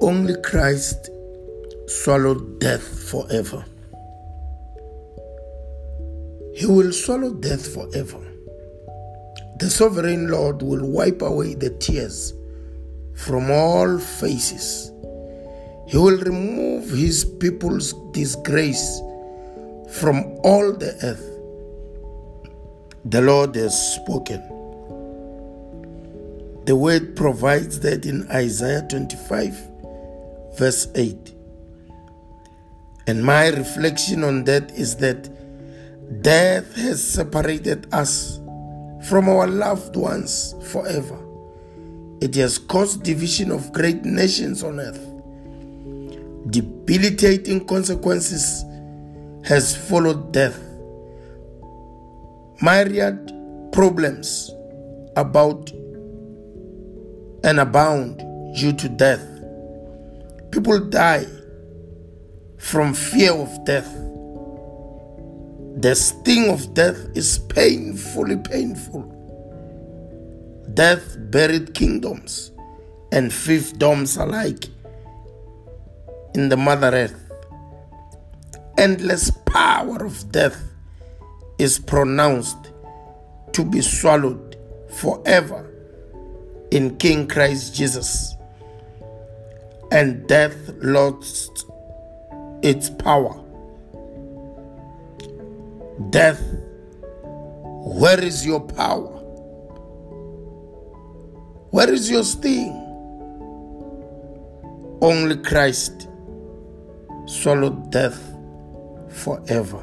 Only Christ swallowed death forever. He will swallow death forever. The sovereign Lord will wipe away the tears from all faces. He will remove his people's disgrace from all the earth. The Lord has spoken. The word provides that in Isaiah 25, verse 8. And my reflection on that is that death has separated us from our loved ones forever. It has caused division of great nations on earth. Debilitating consequences has followed death. Myriad problems about and abound due to death. People die from fear of death. The sting of death is painfully painful. Death buried kingdoms and fiefdoms alike in the Mother Earth. Endless power of death is pronounced to be swallowed forever in King Christ Jesus. And death lost its power. Death, where is your power? Where is your sting? Only Christ swallowed death forever.